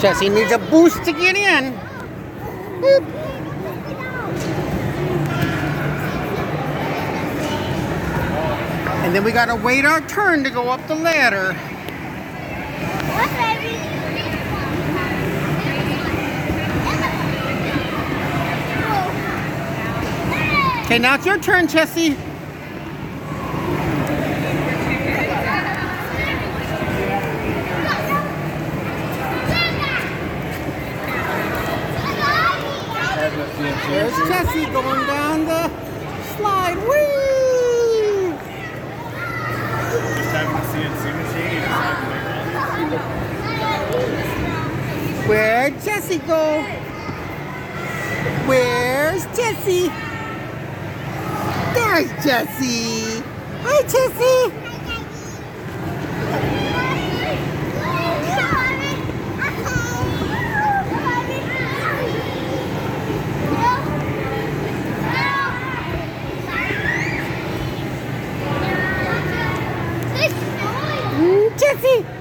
Jesse needs a boost to get in. Boop. And then we gotta wait our turn to go up the ladder. Okay, now it's your turn, Jesse. There's Jesse going down the slide. Whee! Just having a CNC machine. You just have to make one. Where'd Jesse go? Where's Jesse? There's Jesse. Hi, Jesse. Jesse.